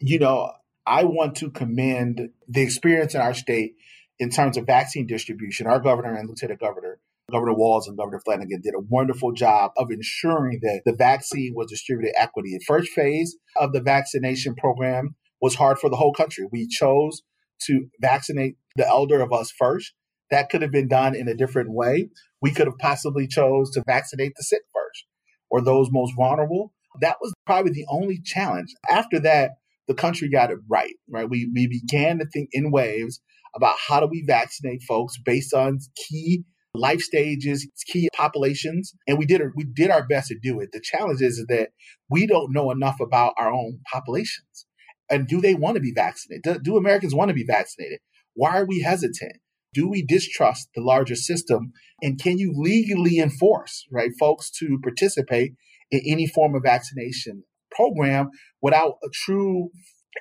You know, I want to commend the experience in our state in terms of vaccine distribution. Our governor and lieutenant governor, Governor Walz and Governor Flanagan, did a wonderful job of ensuring that the vaccine was distributed equity. The first phase of the vaccination program was hard for the whole country. We chose to vaccinate the elder of us first. That could have been done in a different way. We could have possibly chose to vaccinate the sick first or those most vulnerable. That was probably the only challenge. After that, the country got it right, right? We, we began to think in waves about how do we vaccinate folks based on key life stages, key populations, and we did we did our best to do it. The challenge is that we don't know enough about our own populations. And do they want to be vaccinated? Do, do Americans want to be vaccinated? Why are we hesitant? Do we distrust the larger system? And can you legally enforce, right, folks to participate in any form of vaccination program without a true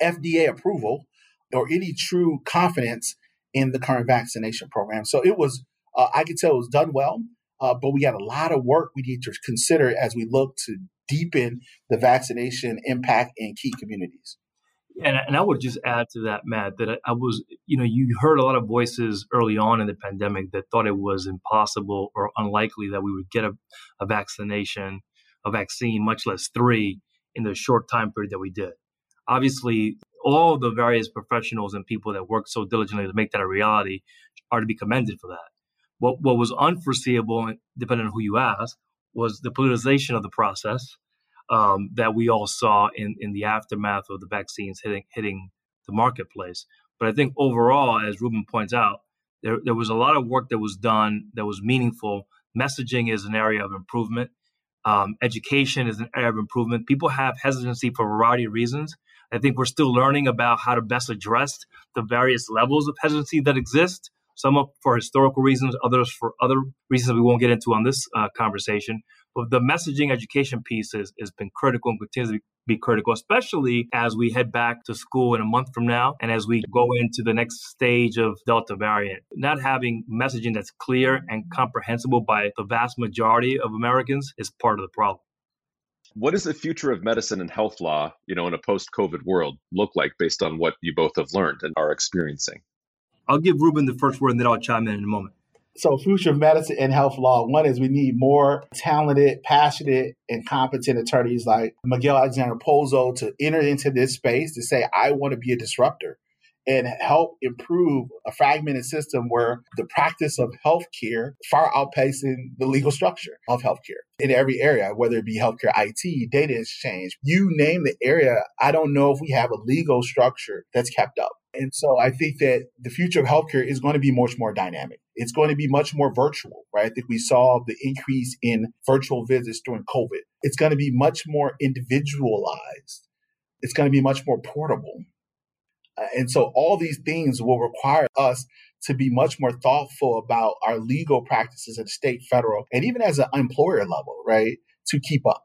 FDA approval or any true confidence in the current vaccination program? So it was, uh, I could tell it was done well, uh, but we got a lot of work we need to consider as we look to deepen the vaccination impact in key communities. And, and I would just add to that, Matt, that I, was, you know, you heard a lot of voices early on in the pandemic that thought it was impossible or unlikely that we would get a, a vaccination, a vaccine, much less three, in the short time period that we did. Obviously, all the various professionals and people that worked so diligently to make that a reality are to be commended for that. What, what was unforeseeable, depending on who you ask, was the politicization of the process um, that we all saw in, in the aftermath of the vaccines hitting hitting the marketplace. But I think overall, as Ruben points out, there, there was a lot of work that was done that was meaningful. Messaging is an area of improvement. Um, education is an area of improvement. People have hesitancy for a variety of reasons. I think we're still learning about how to best address the various levels of hesitancy that exist. Some for historical reasons, others for other reasons we won't get into on this uh, conversation. But the messaging education piece has, has been critical and continues to be critical, especially as we head back to school in a month from now and as we go into the next stage of Delta variant. Not having messaging that's clear and comprehensible by the vast majority of Americans is part of the problem. What does the future of medicine and health law, you know, in a post-COVID world look like based on what you both have learned and are experiencing? I'll give Ruben the first word and then I'll chime in in a moment. So, future of medicine and health law. One is we need more talented, passionate, and competent attorneys like Miguel Alexander Pozo to enter into this space to say, I want to be a disruptor and help improve a fragmented system where the practice of healthcare far outpacing the legal structure of healthcare in every area, whether it be healthcare IT, data exchange, you name the area. I don't know if we have a legal structure that's kept up. And so I think that the future of healthcare is going to be much more dynamic. It's going to be much more virtual, right? I think we saw the increase in virtual visits during COVID. It's going to be much more individualized. It's going to be much more portable. Uh, and so all these things will require us to be much more thoughtful about our legal practices at state, federal, and even as an employer level, right? To keep up.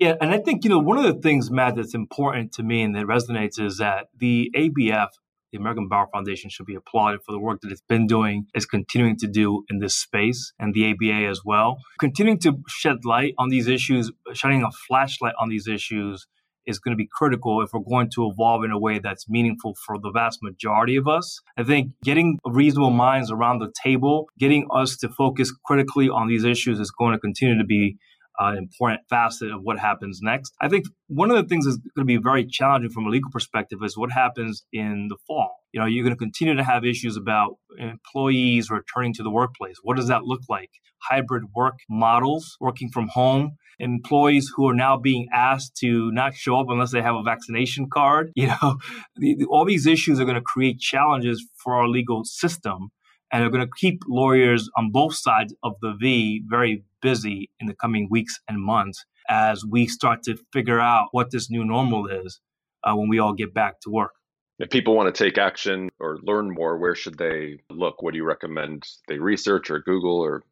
Yeah, and I think, you know, one of the things, Matt, that's important to me and that resonates is that the ABF, the American Bar Foundation, should be applauded for the work that it's been doing, is continuing to do in this space, and the ABA as well. Continuing to shed light on these issues, shining a flashlight on these issues is going to be critical if we're going to evolve in a way that's meaningful for the vast majority of us. I think getting reasonable minds around the table, getting us to focus critically on these issues is going to continue to be uh, important facet of what happens next. I think one of the things that's going to be very challenging from a legal perspective is what happens in the fall. You know, you're going to continue to have issues about employees returning to the workplace. What does that look like? Hybrid work models, working from home, employees who are now being asked to not show up unless they have a vaccination card. You know, the, the, all these issues are going to create challenges for our legal system and they're going to keep lawyers on both sides of the V very busy in the coming weeks and months as we start to figure out what this new normal is uh, when we all get back to work. If people want to take action or learn more, where should they look? What do you recommend they research or Google or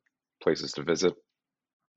places to visit?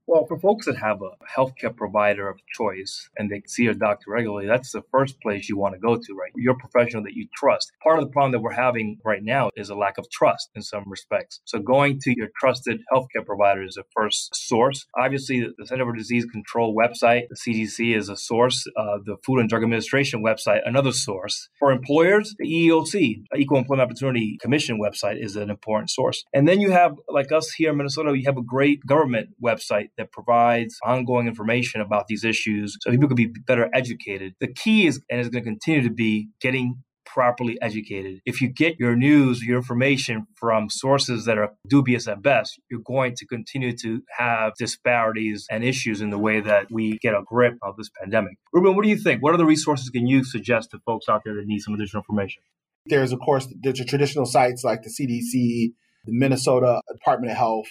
Well, for folks that have a healthcare provider of choice and they see a doctor regularly, that's the first place you want to go to, right? Your professional that you trust. Part of the problem that we're having right now is a lack of trust in some respects. So going to your trusted healthcare provider is the first source. Obviously, the Center for Disease Control website, the CDC, is a source. Uh, the Food and Drug Administration website, another source. For employers, the EEOC, Equal Employment Opportunity Commission website, is an important source. And then you have, like us here in Minnesota, you have a great government website that provides ongoing information about these issues so people can be better educated. The key is, and is going to continue to be, getting properly educated. If you get your news, your information from sources that are dubious at best, you're going to continue to have disparities and issues in the way that we get a grip of this pandemic. Ruben, what do you think? What other resources can you suggest to folks out there that need some additional information? There's, of course, traditional sites like the CDC, the Minnesota Department of Health.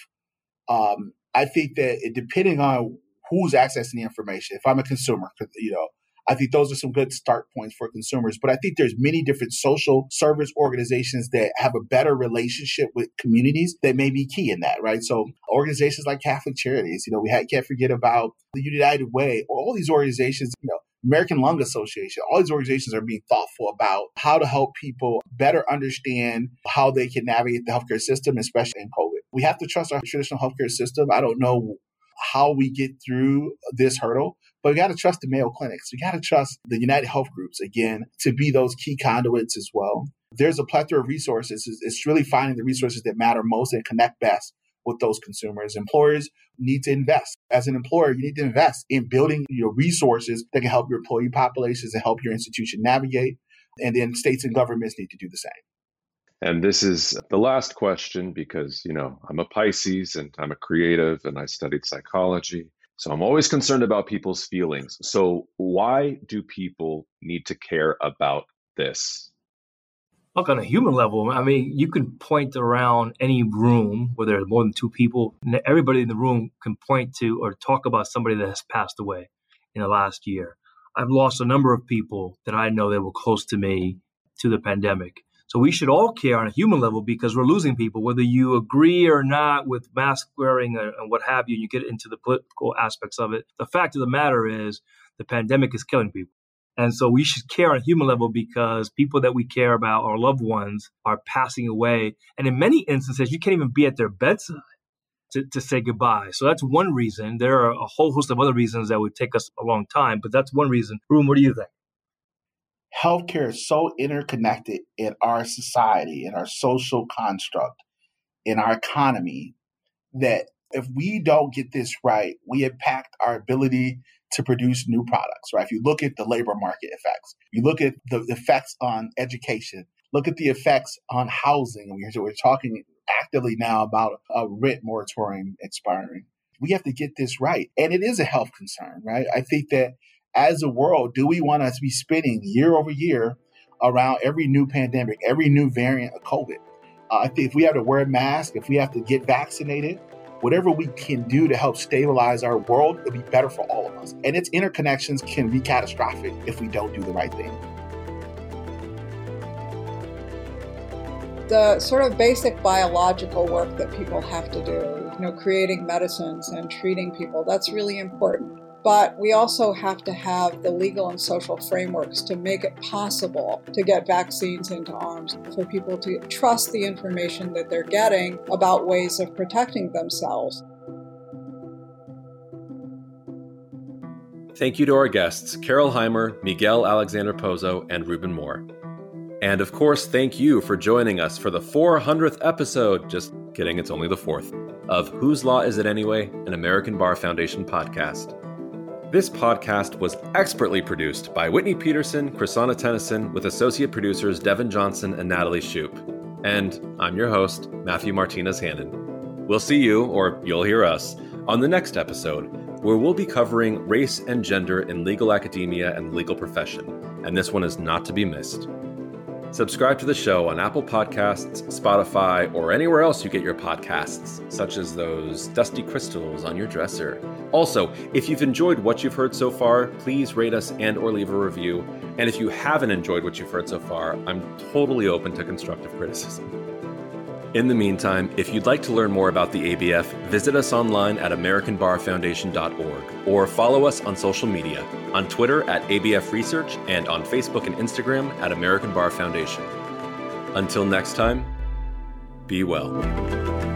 Um, I think that depending on who's accessing the information, if I'm a consumer, you know, I think those are some good start points for consumers. But I think there's many different social service organizations that have a better relationship with communities that may be key in that, right? So organizations like Catholic Charities, you know, we can't forget about the United Way, all these organizations, you know, American Lung Association, all these organizations are being thoughtful about how to help people better understand how they can navigate the healthcare system, especially in COVID. We have to trust our traditional healthcare system. I don't know how we get through this hurdle, but we got to trust the Mayo Clinics. We got to trust the United Health Groups again to be those key conduits as well. There's a plethora of resources. It's really finding the resources that matter most and connect best with those consumers. Employers need to invest. As an employer, you need to invest in building your resources that can help your employee populations and help your institution navigate. And then states and governments need to do the same. And this is the last question because, you know, I'm a Pisces and I'm a creative and I studied psychology. So I'm always concerned about people's feelings. So why do people need to care about this? Look, on a human level, I mean, you can point around any room where there's more than two people, and everybody in the room can point to or talk about somebody that has passed away in the last year. I've lost a number of people that I know that were close to me to the pandemic. So we should all care on a human level because we're losing people, whether you agree or not with mask wearing and what have you, and you get into the political aspects of it. The fact of the matter is the pandemic is killing people. And so we should care on a human level because people that we care about, our loved ones, are passing away. And in many instances, you can't even be at their bedside to, to say goodbye. So that's one reason. There are a whole host of other reasons that would take us a long time, but that's one reason. Room, what do you think? Healthcare is so interconnected in our society, in our social construct, in our economy, that if we don't get this right, we impact our ability to produce new products, right? If you look at the labor market effects, you look at the effects on education, look at the effects on housing. We're, we're talking actively now about a rent moratorium expiring. We have to get this right. And it is a health concern, right? I think that as a world, do we want us to be spinning year over year around every new pandemic, every new variant of COVID? Uh, if we have to wear a mask, if we have to get vaccinated, whatever we can do to help stabilize our world, it'll be better for all of us. And its interconnections can be catastrophic if we don't do the right thing. The sort of basic biological work that people have to do, you know, creating medicines and treating people, that's really important. But we also have to have the legal and social frameworks to make it possible to get vaccines into arms for people to trust the information that they're getting about ways of protecting themselves. Thank you to our guests, Carol Heimer, Miguel Alexander Pozo, and Ruben Moore. And of course, thank you for joining us for the 400th episode. Just kidding, it's only the fourth of Whose Law Is It Anyway? An American Bar Foundation podcast. This podcast was expertly produced by Whitney Peterson, Chrisana Tennyson, with associate producers Devin Johnson and Natalie Shoup. And I'm your host, Matthew Martinez Hannon. We'll see you, or you'll hear us, on the next episode, where we'll be covering race and gender in legal academia and legal profession. And this one is not to be missed. Subscribe to the show on Apple Podcasts, Spotify, or anywhere else you get your podcasts, such as those dusty crystals on your dresser. Also, if you've enjoyed what you've heard so far, please rate us and or leave a review. And if you haven't enjoyed what you've heard so far, I'm totally open to constructive criticism. In the meantime, if you'd like to learn more about the ABF, visit us online at AmericanBarFoundation.org or follow us on social media on Twitter at ABF Research and on Facebook and Instagram at American Bar Foundation. Until next time, be well.